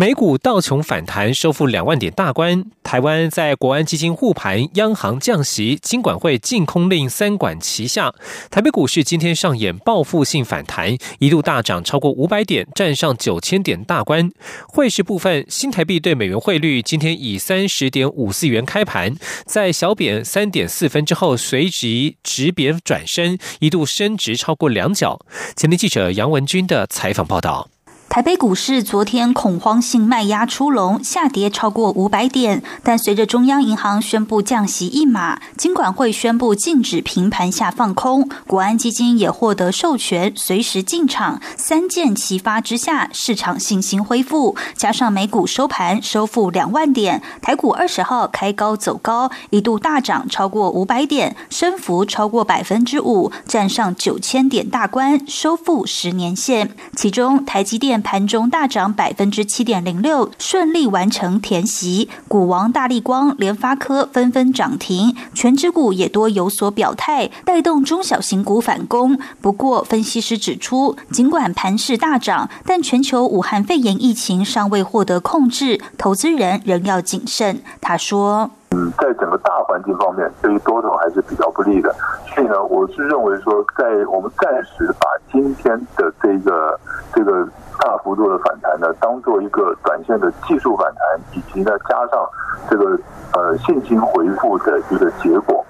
美股道琼反弹，收复两万点大关。台湾在国安基金护盘、央行降息、金管会禁空令三管齐下，台北股市今天上演报复性反弹，一度大涨超过五百点，站上九千点大关。汇市部分，新台币对美元汇率今天以三十点五四元开盘，在小贬三点四分之后，随即直贬转升，一度升值超过两角。前天记者杨文军的采访报道。台北股市昨天恐慌性卖压出笼，下跌超过五百点。但随着中央银行宣布降息一码，金管会宣布禁止平盘下放空，国安基金也获得授权随时进场，三箭齐发之下，市场信心恢复。加上美股收盘收复两万点，台股二十号开高走高，一度大涨超过五百点，升幅超过百分之五，站上九千点大关，收复十年线。其中台积电。盘中大涨百分之七点零六，顺利完成填息。股王大力光、联发科纷纷涨停，全指股也多有所表态，带动中小型股反攻。不过，分析师指出，尽管盘势大涨，但全球武汉肺炎疫情尚未获得控制，投资人仍要谨慎。他说。嗯，在整个大环境方面，对于多头还是比较不利的。所以呢，我是认为说，在我们暂时把今天的这个这个大幅度的反弹呢，当做一个短线的技术反弹，以及呢加上这个呃信心回复的一个结果。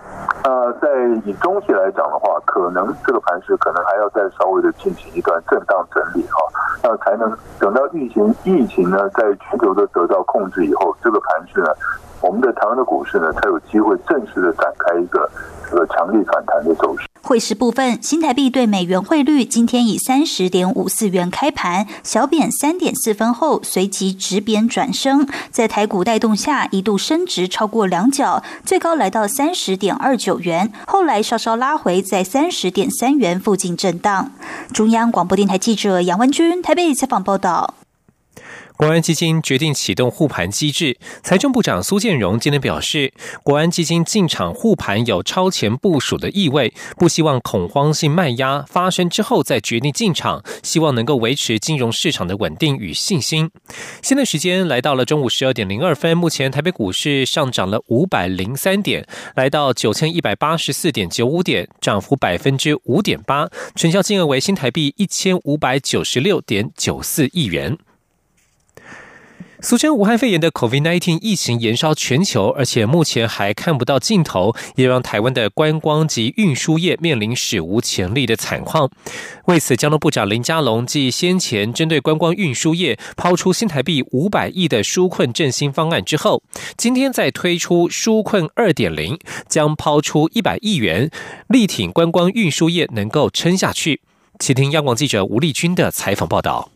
那在以中期来讲的话，可能这个盘势可能还要再稍微的进行一段震荡整理哈，那才能等到疫情疫情呢在全球都得到控制以后，这个盘势呢。我们的台湾的股市呢，才有机会正式的展开一个这个强力反弹的走势。汇市部分，新台币对美元汇率今天以三十点五四元开盘，小贬三点四分后，随即直贬转升，在台股带动下，一度升值超过两角，最高来到三十点二九元，后来稍稍拉回在三十点三元附近震荡。中央广播电台记者杨文君台北采访报道。国安基金决定启动护盘机制。财政部长苏建荣今天表示，国安基金进场护盘有超前部署的意味，不希望恐慌性卖压发生之后再决定进场，希望能够维持金融市场的稳定与信心。现在时间来到了中午十二点零二分，目前台北股市上涨了五百零三点，来到九千一百八十四点九五点，涨幅百分之五点八，成交金额为新台币一千五百九十六点九四亿元。俗称武汉肺炎的 COVID-19 疫情延烧全球，而且目前还看不到尽头，也让台湾的观光及运输业面临史无前例的惨况。为此，交通部长林佳龙继先前针对观光运输业抛出新台币五百亿的纾困振兴方案之后，今天再推出纾困二点零，将抛出一百亿元，力挺观光运输业能够撑下去。请听央广记者吴丽君的采访报道。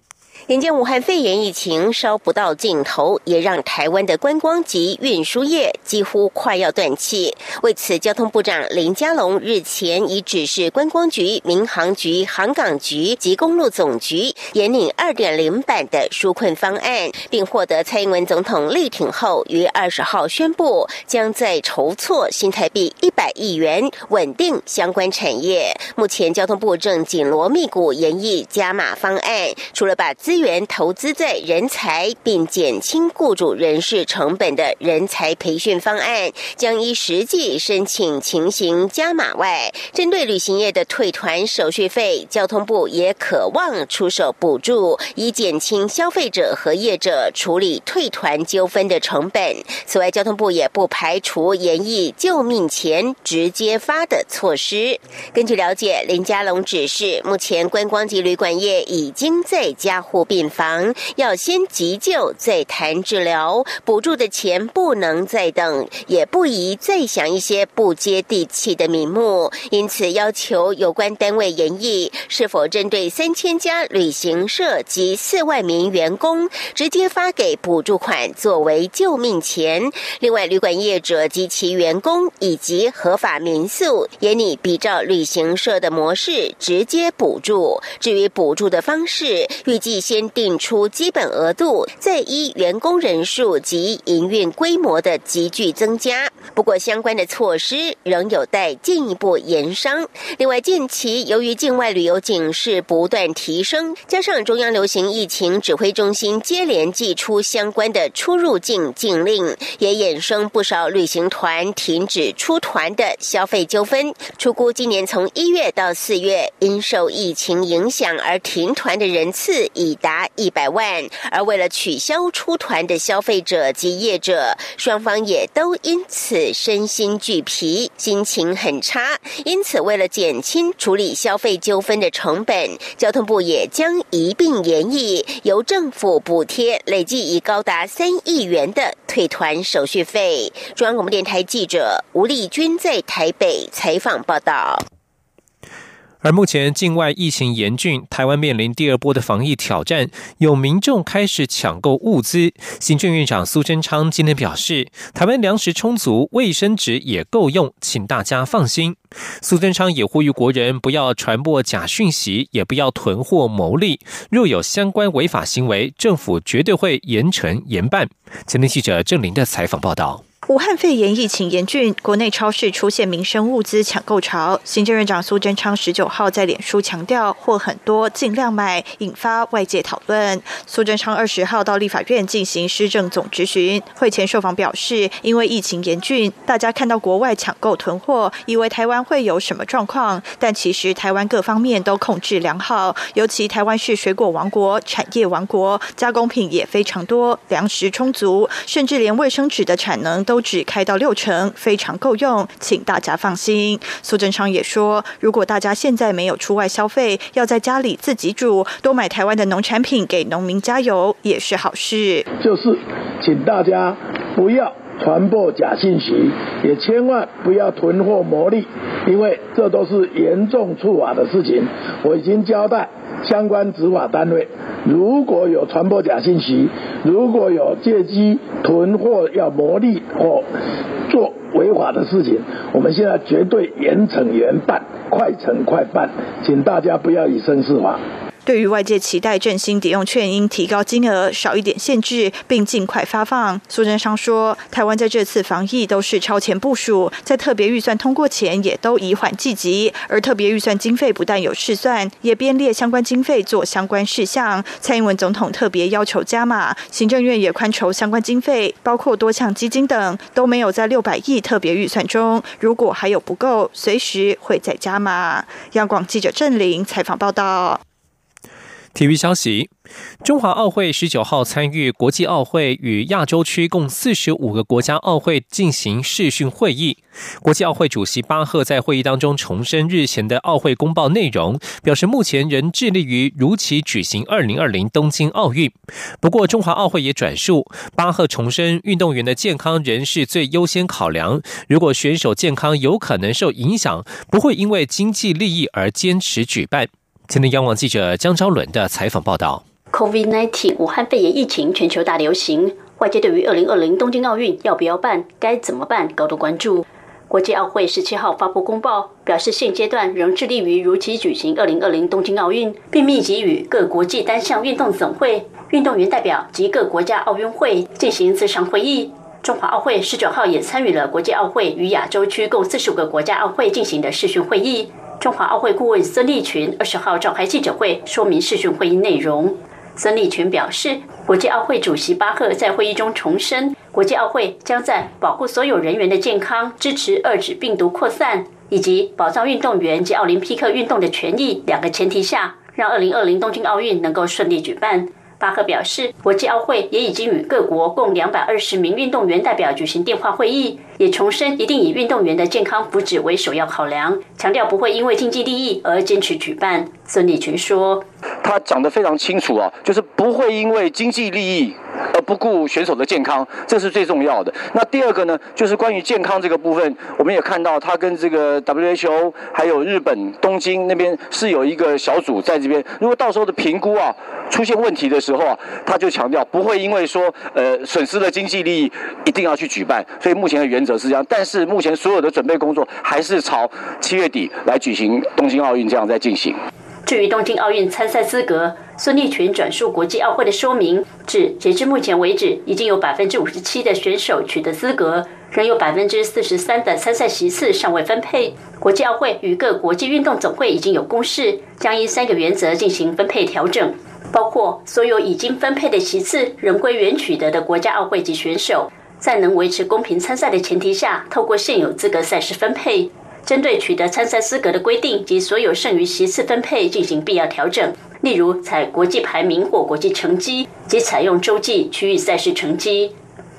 眼见武汉肺炎疫情烧不到尽头，也让台湾的观光及运输业几乎快要断气。为此，交通部长林佳龙日前已指示观光局、民航局、航港局及公路总局研拟二点零版的纾困方案，并获得蔡英文总统力挺后，于二十号宣布，将在筹措新台币一百亿元，稳定相关产业。目前，交通部正紧锣密鼓研议加码方案，除了把资资源投资在人才，并减轻雇主人事成本的人才培训方案，将依实际申请情形加码外，针对旅行业的退团手续费，交通部也渴望出手补助，以减轻消费者和业者处理退团纠纷的成本。此外，交通部也不排除研议救命钱直接发的措施。根据了解，林佳龙指示，目前观光及旅馆业已经在加护。病房，要先急救再谈治疗。补助的钱不能再等，也不宜再想一些不接地气的名目。因此，要求有关单位研议是否针对三千家旅行社及四万名员工，直接发给补助款作为救命钱。另外，旅馆业者及其员工以及合法民宿，也拟比照旅行社的模式直接补助。至于补助的方式，预计先定出基本额度，再依员工人数及营运规模的急剧增加。不过，相关的措施仍有待进一步研商。另外，近期由于境外旅游警示不断提升，加上中央流行疫情指挥中心接连寄出相关的出入境禁令，也衍生不少旅行团停止出团的消费纠纷。出估今年从一月到四月，因受疫情影响而停团的人次已达一百万。而为了取消出团的消费者及业者，双方也都因此身心俱疲，心情很差。因此，为了减轻处理消费纠纷的成本，交通部也将一并研议由政府补贴，累计已高达三亿元的退团手续费。中央广播电台记者吴丽君在台北采访报道。而目前境外疫情严峻，台湾面临第二波的防疫挑战，有民众开始抢购物资。行政院长苏贞昌今天表示，台湾粮食充足，卫生纸也够用，请大家放心。苏贞昌也呼吁国人不要传播假讯息，也不要囤货牟利。若有相关违法行为，政府绝对会严惩严办。前天记者郑林的采访报道。武汉肺炎疫情严峻，国内超市出现民生物资抢购潮。行政院长苏贞昌十九号在脸书强调，货很多，尽量买，引发外界讨论。苏贞昌二十号到立法院进行施政总质询，会前受访表示，因为疫情严峻，大家看到国外抢购囤货，以为台湾会有什么状况，但其实台湾各方面都控制良好，尤其台湾是水果王国、产业王国，加工品也非常多，粮食充足，甚至连卫生纸的产能都。都只开到六成，非常够用，请大家放心。苏贞昌也说，如果大家现在没有出外消费，要在家里自己煮，多买台湾的农产品给农民加油，也是好事。就是，请大家不要传播假信息，也千万不要囤货牟利，因为这都是严重触法的事情。我已经交代。相关执法单位如果有传播假信息，如果有借机囤货要牟利或做违法的事情，我们现在绝对严惩严办，快惩快办，请大家不要以身试法。对于外界期待振兴抵用券应提高金额、少一点限制，并尽快发放，苏贞昌说，台湾在这次防疫都是超前部署，在特别预算通过前也都以缓计急，而特别预算经费不但有试算，也编列相关经费做相关事项。蔡英文总统特别要求加码，行政院也宽筹相关经费，包括多项基金等，都没有在六百亿特别预算中。如果还有不够，随时会再加码。央广记者郑玲采访报道。体育消息：中华奥会十九号参与国际奥会与亚洲区共四十五个国家奥会进行视讯会议。国际奥会主席巴赫在会议当中重申日前的奥会公报内容，表示目前仍致力于如期举行二零二零东京奥运。不过，中华奥会也转述，巴赫重申运动员的健康仍是最优先考量。如果选手健康有可能受影响，不会因为经济利益而坚持举办。今天央网记者江昭伦的采访报道：COVID-19 武汉肺炎疫情全球大流行，外界对于二零二零东京奥运要不要办、该怎么办高度关注。国际奥会十七号发布公报，表示现阶段仍致力于如期举行二零二零东京奥运，并密集与各国际单项运动总会、运动员代表及各国家奥运会进行咨商会议。中华奥会十九号也参与了国际奥会与亚洲区共四十五个国家奥会进行的视讯会议。中华奥会顾问孙立群二十号召开记者会，说明视讯会议内容。孙立群表示，国际奥会主席巴赫在会议中重申，国际奥会将在保护所有人员的健康、支持遏制病毒扩散以及保障运动员及奥林匹克运动的权益两个前提下，让二零二零东京奥运能够顺利举办。巴赫表示，国际奥会也已经与各国共两百二十名运动员代表举行电话会议，也重申一定以运动员的健康福祉为首要考量，强调不会因为经济利益而坚持举办。孙立群说：“他讲得非常清楚啊，就是不会因为经济利益不顾选手的健康，这是最重要的。那第二个呢，就是关于健康这个部分，我们也看到他跟这个 WHO 还有日本东京那边是有一个小组在这边，如果到时候的评估啊出现问题的时候啊，他就强调不会因为说呃损失了经济利益一定要去举办，所以目前的原则是这样。但是目前所有的准备工作还是朝七月底来举行东京奥运这样在进行。至于东京奥运参赛资格，孙立群转述国际奥会的说明，指截至目前为止，已经有百分之五十七的选手取得资格，仍有百分之四十三的参赛席次尚未分配。国际奥会与各国际运动总会已经有共识，将依三个原则进行分配调整，包括所有已经分配的席次仍归原取得的国家奥会及选手，在能维持公平参赛的前提下，透过现有资格赛事分配。针对取得参赛资格的规定及所有剩余席次分配进行必要调整，例如采国际排名或国际成绩，及采用洲际、区域赛事成绩。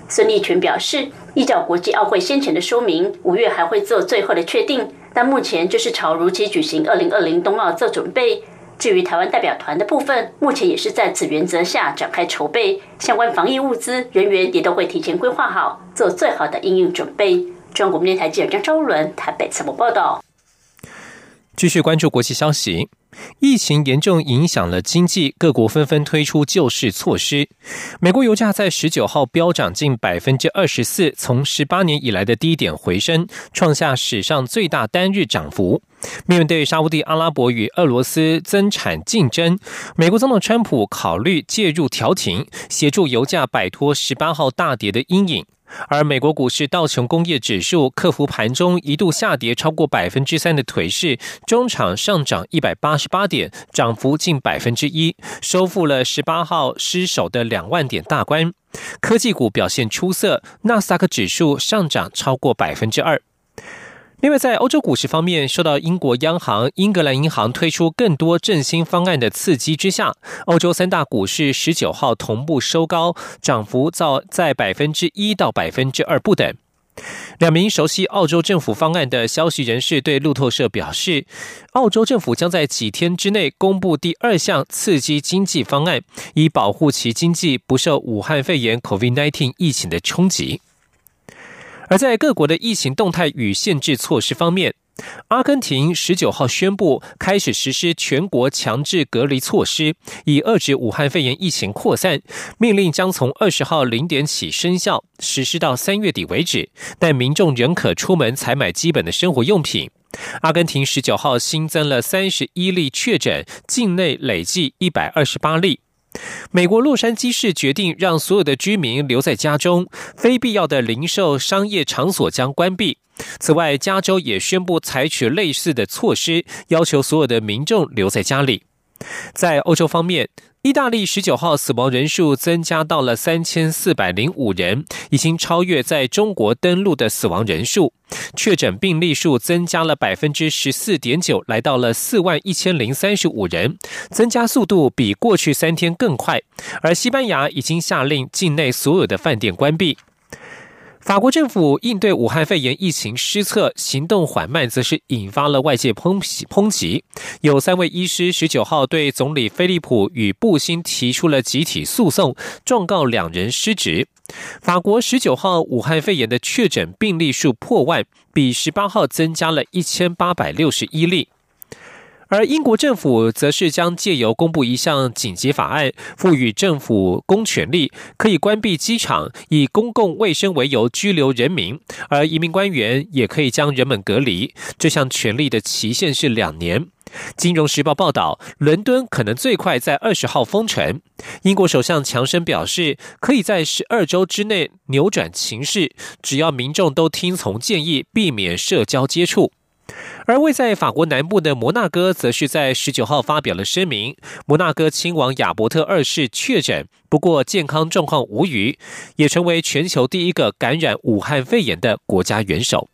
孙立群表示，依照国际奥会先前的说明，五月还会做最后的确定，但目前就是朝如期举行二零二零冬奥做准备。至于台湾代表团的部分，目前也是在此原则下展开筹备，相关防疫物资、人员也都会提前规划好，做最好的应应准备。中国电台记者张昭伦台北采访报道。继续关注国际消息，疫情严重影响了经济，各国纷纷推出救市措施。美国油价在十九号飙涨近百分之二十四，从十八年以来的低点回升，创下史上最大单日涨幅。面对沙地阿拉伯与俄罗斯增产竞争，美国总统川普考虑介入调停，协助油价摆脱十八号大跌的阴影。而美国股市道琼工业指数克服盘中一度下跌超过百分之三的颓势，中场上涨一百八十八点，涨幅近百分之一，收复了十八号失守的两万点大关。科技股表现出色，纳斯达克指数上涨超过百分之二。另外，在欧洲股市方面，受到英国央行英格兰银行推出更多振兴方案的刺激之下，欧洲三大股市十九号同步收高，涨幅在在百分之一到百分之二不等。两名熟悉澳洲政府方案的消息人士对路透社表示，澳洲政府将在几天之内公布第二项刺激经济方案，以保护其经济不受武汉肺炎 （COVID-19） 疫情的冲击。而在各国的疫情动态与限制措施方面，阿根廷十九号宣布开始实施全国强制隔离措施，以遏制武汉肺炎疫情扩散。命令将从二十号零点起生效，实施到三月底为止。但民众仍可出门采买基本的生活用品。阿根廷十九号新增了三十一例确诊，境内累计一百二十八例。美国洛杉矶市决定让所有的居民留在家中，非必要的零售商业场所将关闭。此外，加州也宣布采取类似的措施，要求所有的民众留在家里。在欧洲方面。意大利十九号死亡人数增加到了三千四百零五人，已经超越在中国登陆的死亡人数。确诊病例数增加了百分之十四点九，来到了四万一千零三十五人，增加速度比过去三天更快。而西班牙已经下令境内所有的饭店关闭。法国政府应对武汉肺炎疫情失策、行动缓慢，则是引发了外界抨击。抨击有三位医师十九号对总理菲利普与布辛提出了集体诉讼，状告两人失职。法国十九号武汉肺炎的确诊病例数破万，比十八号增加了一千八百六十一例。而英国政府则是将借由公布一项紧急法案，赋予政府公权力，可以关闭机场，以公共卫生为由拘留人民，而移民官员也可以将人们隔离。这项权力的期限是两年。金融时报报道，伦敦可能最快在二十号封城。英国首相强生表示，可以在十二周之内扭转情势，只要民众都听从建议，避免社交接触。而位在法国南部的摩纳哥，则是在十九号发表了声明。摩纳哥亲王亚伯特二世确诊，不过健康状况无虞，也成为全球第一个感染武汉肺炎的国家元首。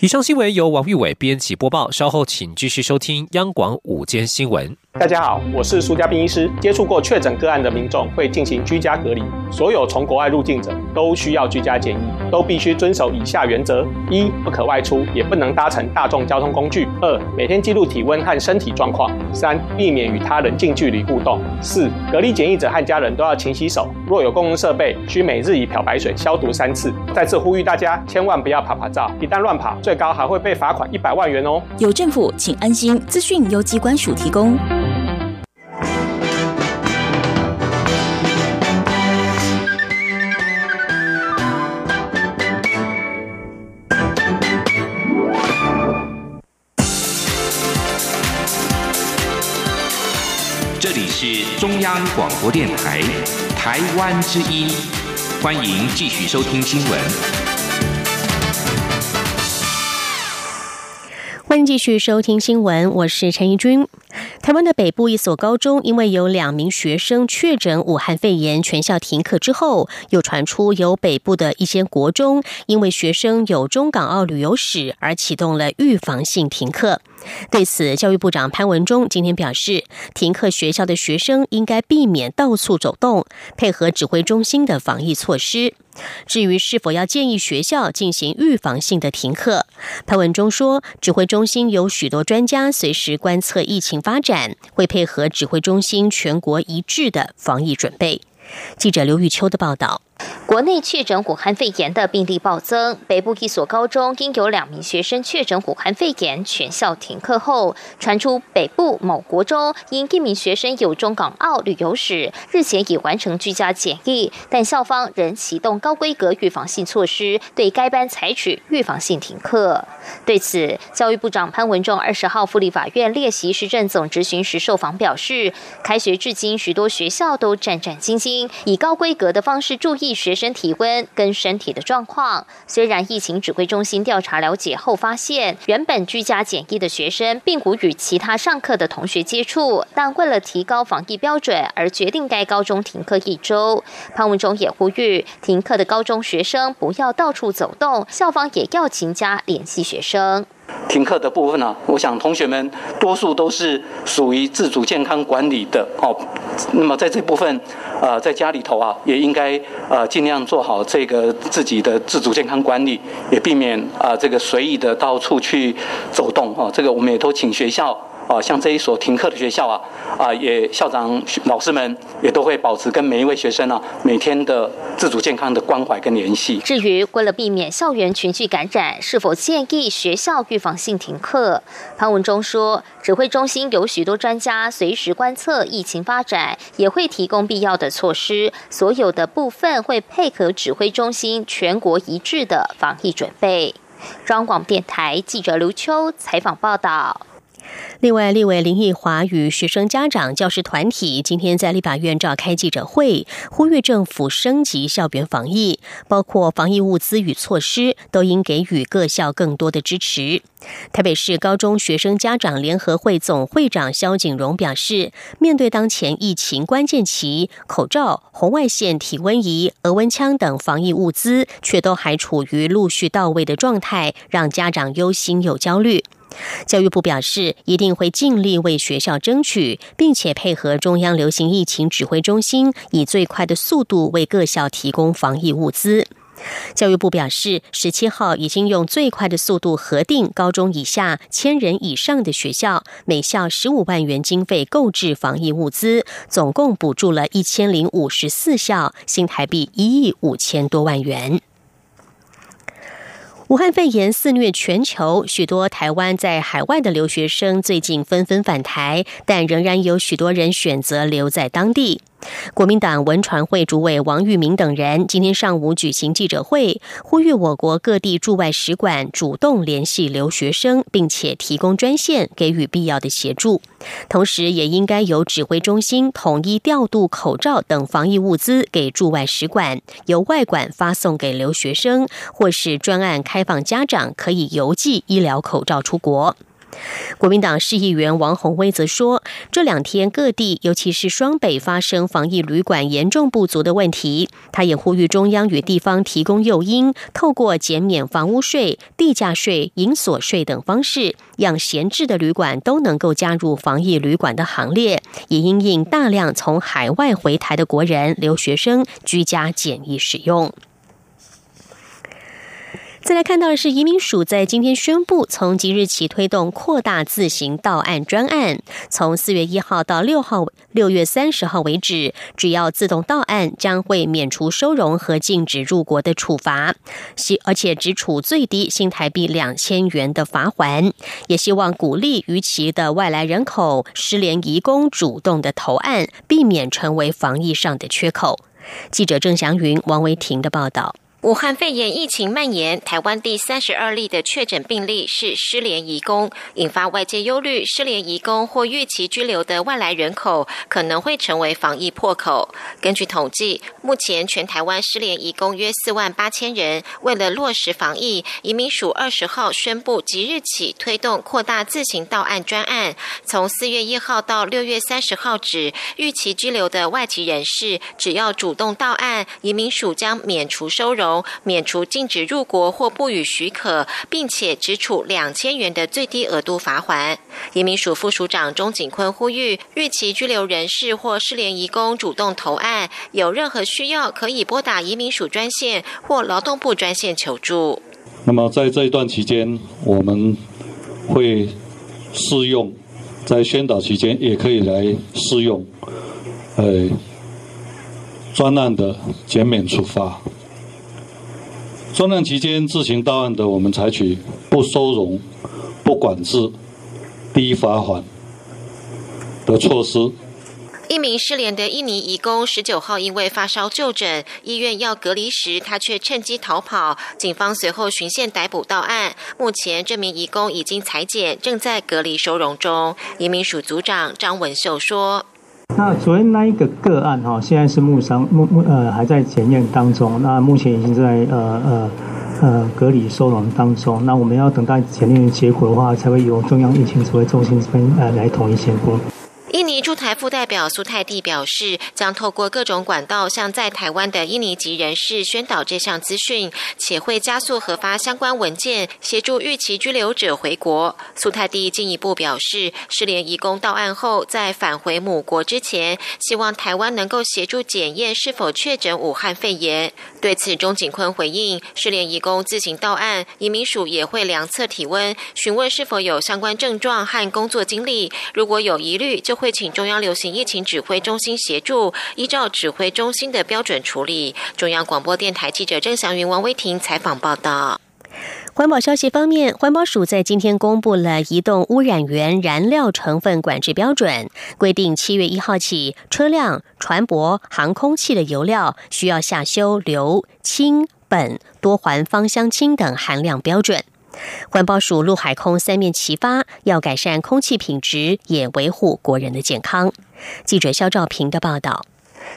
以上新闻由王玉伟编辑播报，稍后请继续收听央广午间新闻。大家好，我是苏家斌医师。接触过确诊个案的民众会进行居家隔离，所有从国外入境者都需要居家检疫，都必须遵守以下原则：一、不可外出，也不能搭乘大众交通工具；二、每天记录体温和身体状况；三、避免与他人近距离互动；四、隔离检疫者和家人都要勤洗手，若有公共设备，需每日以漂白水消毒三次。再次呼吁大家，千万不要跑跑照，一旦乱跑，最高还会被罚款一百万元哦。有政府，请安心。资讯由机关署提供。这里是中央广播电台台湾之音，欢迎继续收听新闻。欢迎继续收听新闻，我是陈怡君。台湾的北部一所高中因为有两名学生确诊武汉肺炎，全校停课之后，又传出有北部的一些国中因为学生有中港澳旅游史而启动了预防性停课。对此，教育部长潘文忠今天表示，停课学校的学生应该避免到处走动，配合指挥中心的防疫措施。至于是否要建议学校进行预防性的停课，潘文忠说，指挥中心有许多专家随时观测疫情发展，会配合指挥中心全国一致的防疫准备。记者刘玉秋的报道。国内确诊武汉肺炎的病例暴增，北部一所高中因有两名学生确诊武汉肺炎，全校停课后，传出北部某国中因一名学生有中港澳旅游史，日前已完成居家检疫，但校方仍启动高规格预防性措施，对该班采取预防性停课。对此，教育部长潘文忠二十号复立法院列席市政总执行时受访表示，开学至今，许多学校都战战兢兢，以高规格的方式注意学生体温跟身体的状况。虽然疫情指挥中心调查了解后发现，原本居家检疫的学生并无与其他上课的同学接触，但为了提高防疫标准而决定该高中停课一周。潘文忠也呼吁，停课的高中学生不要到处走动，校方也要勤加联系学学生。停课的部分呢，我想同学们多数都是属于自主健康管理的哦。那么在这部分，呃，在家里头啊，也应该呃尽量做好这个自己的自主健康管理，也避免啊这个随意的到处去走动哦。这个我们也都请学校。啊，像这一所停课的学校啊，啊，也校长、老师们也都会保持跟每一位学生啊每天的自主健康的关怀跟联系。至于为了避免校园群聚感染，是否建议学校预防性停课？潘文忠说，指挥中心有许多专家随时观测疫情发展，也会提供必要的措施，所有的部分会配合指挥中心全国一致的防疫准备。中央广电台记者刘秋采访报道。另外，立委林奕华与学生家长、教师团体今天在立法院召开记者会，呼吁政府升级校园防疫，包括防疫物资与措施，都应给予各校更多的支持。台北市高中学生家长联合会总会长萧景荣表示，面对当前疫情关键期，口罩、红外线体温仪、额温枪等防疫物资却都还处于陆续到位的状态，让家长忧心又焦虑。教育部表示，一定会尽力为学校争取，并且配合中央流行疫情指挥中心，以最快的速度为各校提供防疫物资。教育部表示，十七号已经用最快的速度核定高中以下千人以上的学校，每校十五万元经费购置防疫物资，总共补助了一千零五十四校，新台币一亿五千多万元。武汉肺炎肆虐全球，许多台湾在海外的留学生最近纷纷返台，但仍然有许多人选择留在当地。国民党文传会主委王玉明等人今天上午举行记者会，呼吁我国各地驻外使馆主动联系留学生，并且提供专线给予必要的协助。同时，也应该由指挥中心统一调度口罩等防疫物资给驻外使馆，由外馆发送给留学生，或是专案开放家长可以邮寄医疗口罩出国。国民党市议员王宏威则说，这两天各地，尤其是双北发生防疫旅馆严重不足的问题。他也呼吁中央与地方提供诱因，透过减免房屋税、地价税、营所税等方式，让闲置的旅馆都能够加入防疫旅馆的行列，也因应大量从海外回台的国人、留学生居家检疫使用。再来看到的是，移民署在今天宣布，从即日起推动扩大自行到案专案。从四月一号到六号，六月三十号为止，只要自动到案，将会免除收容和禁止入国的处罚，而且只处最低新台币两千元的罚款。也希望鼓励逾期的外来人口、失联移工主动的投案，避免成为防疫上的缺口。记者郑祥云、王维婷的报道。武汉肺炎疫情蔓延，台湾第三十二例的确诊病例是失联移工，引发外界忧虑。失联移工或预期居留的外来人口可能会成为防疫破口。根据统计，目前全台湾失联移工约四万八千人。为了落实防疫，移民署二十号宣布，即日起推动扩大自行到案专案，从四月一号到六月三十号止，预期居留的外籍人士只要主动到案，移民署将免除收容。免除禁止入国或不予许可，并且只处两千元的最低额度罚款。移民署副署长钟景坤呼吁，逾期居留人士或失联移工主动投案，有任何需要可以拨打移民署专线或劳动部专线求助。那么在这一段期间，我们会试用，在宣导期间也可以来试用，呃，专案的减免处罚。专案期间自行到案的，我们采取不收容、不管制、低罚款的措施。一名失联的印尼移工十九号因为发烧就诊，医院要隔离时，他却趁机逃跑。警方随后循线逮捕到案。目前这名移工已经裁剪，正在隔离收容中。移民署组长张文秀说。那昨天那一个个案哈，现在是目商目目呃还在检验当中，那目前已经在呃呃呃隔离收容当中。那我们要等待检验结果的话，才会由中央疫情指挥中心这边呃来统一宣布。印尼驻台副代表苏泰蒂表示，将透过各种管道向在台湾的印尼籍人士宣导这项资讯，且会加速核发相关文件，协助预期居留者回国。苏泰蒂进一步表示，失联移工到案后，在返回母国之前，希望台湾能够协助检验是否确诊武汉肺炎。对此，钟景坤回应，失联移工自行到案，移民署也会量测体温，询问是否有相关症状和工作经历，如果有疑虑，就会。会请中央流行疫情指挥中心协助，依照指挥中心的标准处理。中央广播电台记者郑祥云、王威婷采访报道。环保消息方面，环保署在今天公布了移动污染源燃料成分管制标准，规定七月一号起，车辆、船舶、航空器的油料需要下修硫、氢、苯、多环芳香烃等含量标准。环保署陆海空三面齐发，要改善空气品质，也维护国人的健康。记者肖兆平的报道。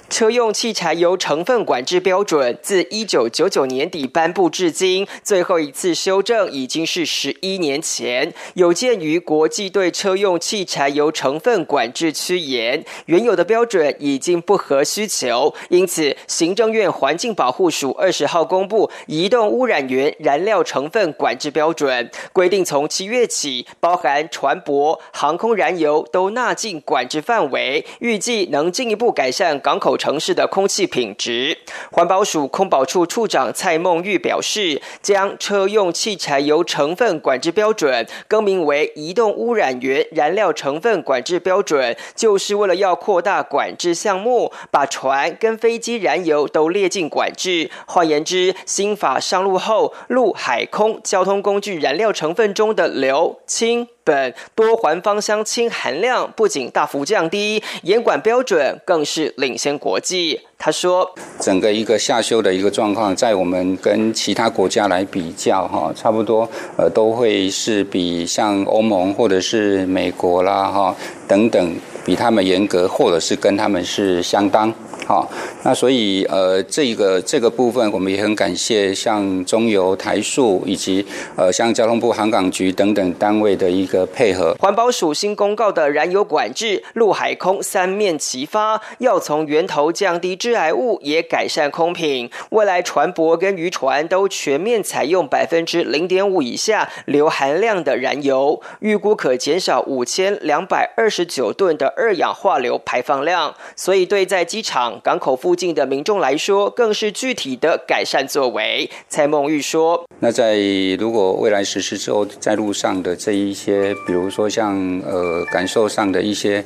车用汽柴油成分管制标准自一九九九年底颁布至今，最后一次修正已经是十一年前。有鉴于国际对车用汽柴油成分管制趋严，原有的标准已经不合需求，因此行政院环境保护署二十号公布移动污染源燃料成分管制标准，规定从七月起，包含船舶、航空燃油都纳进管制范围，预计能进一步改善港口。城市的空气品质，环保署空保处处长蔡梦玉表示，将车用汽柴油成分管制标准更名为移动污染源燃料成分管制标准，就是为了要扩大管制项目，把船跟飞机燃油都列进管制。换言之，新法上路后，陆海空交通工具燃料成分中的硫、氢。本多环芳香烃含量不仅大幅降低，严管标准更是领先国际。他说：“整个一个下修的一个状况，在我们跟其他国家来比较，哈，差不多呃都会是比像欧盟或者是美国啦，哈等等，比他们严格，或者是跟他们是相当。”好，那所以呃，这一个这个部分我们也很感谢像中油、台塑以及呃像交通部航港局等等单位的一个配合。环保署新公告的燃油管制，陆海空三面齐发，要从源头降低致癌物，也改善空品。未来船舶跟渔船都全面采用百分之零点五以下硫含量的燃油，预估可减少五千两百二十九吨的二氧化硫排放量。所以对在机场。港口附近的民众来说，更是具体的改善作为。蔡梦玉说：“那在如果未来实施之后，在路上的这一些，比如说像呃感受上的一些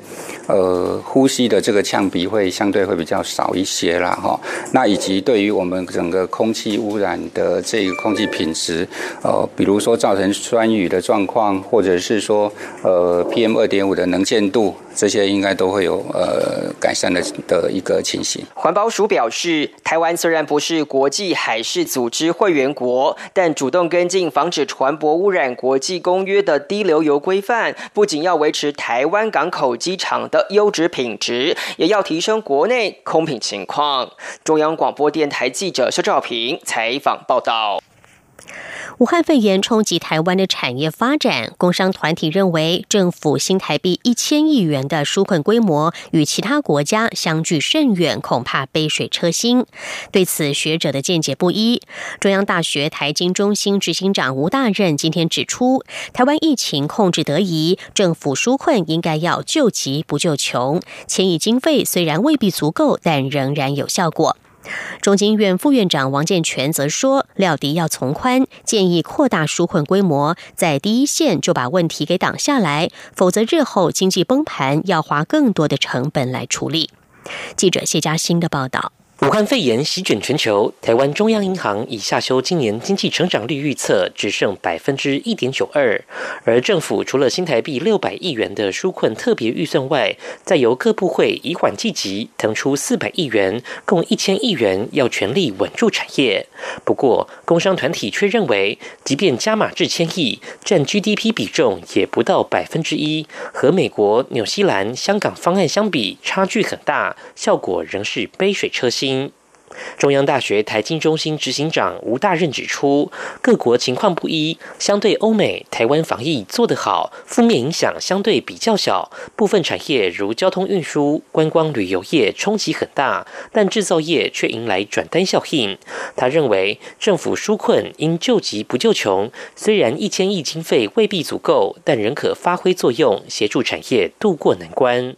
呃呼吸的这个呛鼻，会相对会比较少一些啦，哈。那以及对于我们整个空气污染的这个空气品质，呃，比如说造成酸雨的状况，或者是说呃 PM 二点五的能见度，这些应该都会有呃改善的的一个情形。”环保署表示，台湾虽然不是国际海事组织会员国，但主动跟进防止船舶污染国际公约的低流油规范，不仅要维持台湾港口机场的优质品质，也要提升国内空品情况。中央广播电台记者肖兆平采访报道。武汉肺炎冲击台湾的产业发展，工商团体认为，政府新台币一千亿元的纾困规模与其他国家相距甚远，恐怕杯水车薪。对此，学者的见解不一。中央大学台经中心执行长吴大任今天指出，台湾疫情控制得宜，政府纾困应该要救急不救穷，千亿经费虽然未必足够，但仍然有效果。中经院副院长王建全则说：“料敌要从宽，建议扩大纾困规模，在第一线就把问题给挡下来，否则日后经济崩盘要花更多的成本来处理。”记者谢佳欣的报道。武汉肺炎席卷全球，台湾中央银行已下修今年经济成长率预测，只剩百分之一点九二。而政府除了新台币六百亿元的纾困特别预算外，再由各部会以缓计急腾出四百亿元，共一千亿元，要全力稳住产业。不过，工商团体却认为，即便加码至千亿，占 GDP 比重也不到百分之一，和美国、纽西兰、香港方案相比，差距很大，效果仍是杯水车薪。中央大学台经中心执行长吴大任指出，各国情况不一，相对欧美，台湾防疫做得好，负面影响相对比较小。部分产业如交通运输、观光旅游业冲击很大，但制造业却迎来转单效应。他认为，政府纾困应救急不救穷，虽然一千亿经费未必足够，但仍可发挥作用，协助产业渡过难关。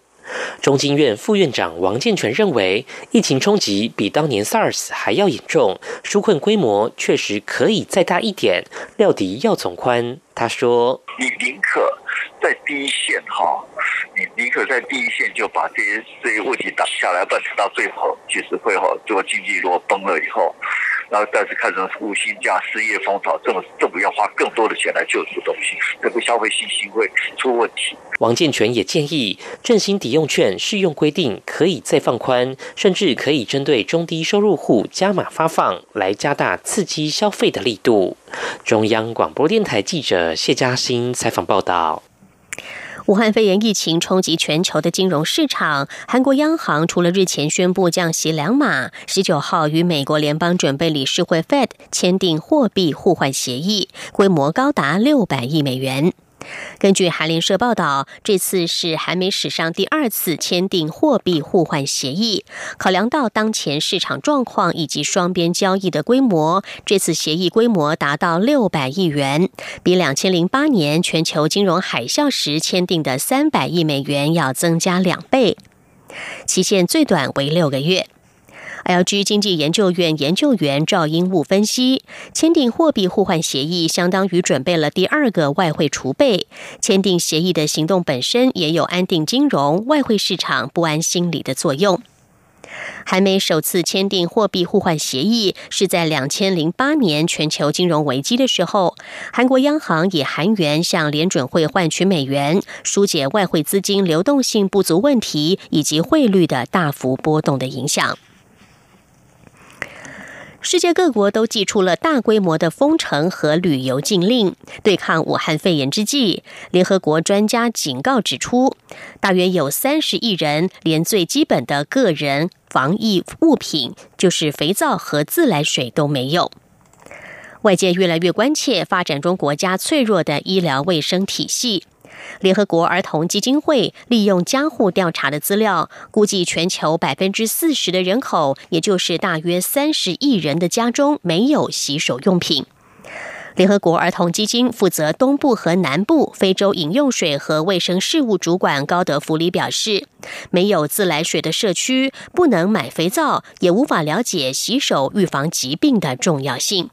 中经院副院长王健全认为，疫情冲击比当年 SARS 还要严重，纾困规模确实可以再大一点，料敌要从宽。他说：“你宁可在第一线哈，你宁可在第一线就把这些这些问题挡下来，不然到最后其实会哈，这个经济如果崩了以后。”然后再次看成无薪假、失业风潮，政府政府要花更多的钱来救助东西，这个消费信心会出问题。王健全也建议，振兴抵用券适用规定可以再放宽，甚至可以针对中低收入户加码发放，来加大刺激消费的力度。中央广播电台记者谢嘉欣采访报道。武汉肺炎疫情冲击全球的金融市场，韩国央行除了日前宣布降息两码，十九号与美国联邦准备理事会 Fed 签订货币互换协议，规模高达六百亿美元。根据韩联社报道，这次是韩美史上第二次签订货币互换协议。考量到当前市场状况以及双边交易的规模，这次协议规模达到六百亿元，比两千零八年全球金融海啸时签订的三百亿美元要增加两倍，期限最短为六个月。LG 经济研究院研究员赵英武分析，签订货币互换协议相当于准备了第二个外汇储备。签订协议的行动本身也有安定金融、外汇市场不安心理的作用。韩美首次签订货币互换协议是在两千零八年全球金融危机的时候，韩国央行以韩元向联准会换取美元，疏解外汇资金流动性不足问题以及汇率的大幅波动的影响。世界各国都寄出了大规模的封城和旅游禁令，对抗武汉肺炎之际，联合国专家警告指出，大约有三十亿人连最基本的个人防疫物品，就是肥皂和自来水都没有。外界越来越关切发展中国家脆弱的医疗卫生体系。联合国儿童基金会利用家户调查的资料，估计全球百分之四十的人口，也就是大约三十亿人的家中没有洗手用品。联合国儿童基金负责东部和南部非洲饮用水和卫生事务主管高德弗里表示，没有自来水的社区不能买肥皂，也无法了解洗手预防疾病的重要性。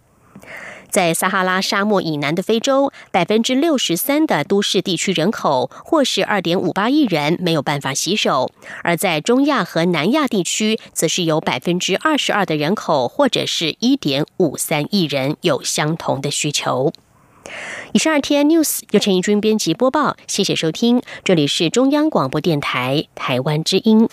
在撒哈拉沙漠以南的非洲，百分之六十三的都市地区人口，或是二点五八亿人，没有办法洗手；而在中亚和南亚地区，则是有百分之二十二的人口，或者是一点五三亿人，有相同的需求。以上二天 news 由陈怡君编辑播报，谢谢收听，这里是中央广播电台台湾之音。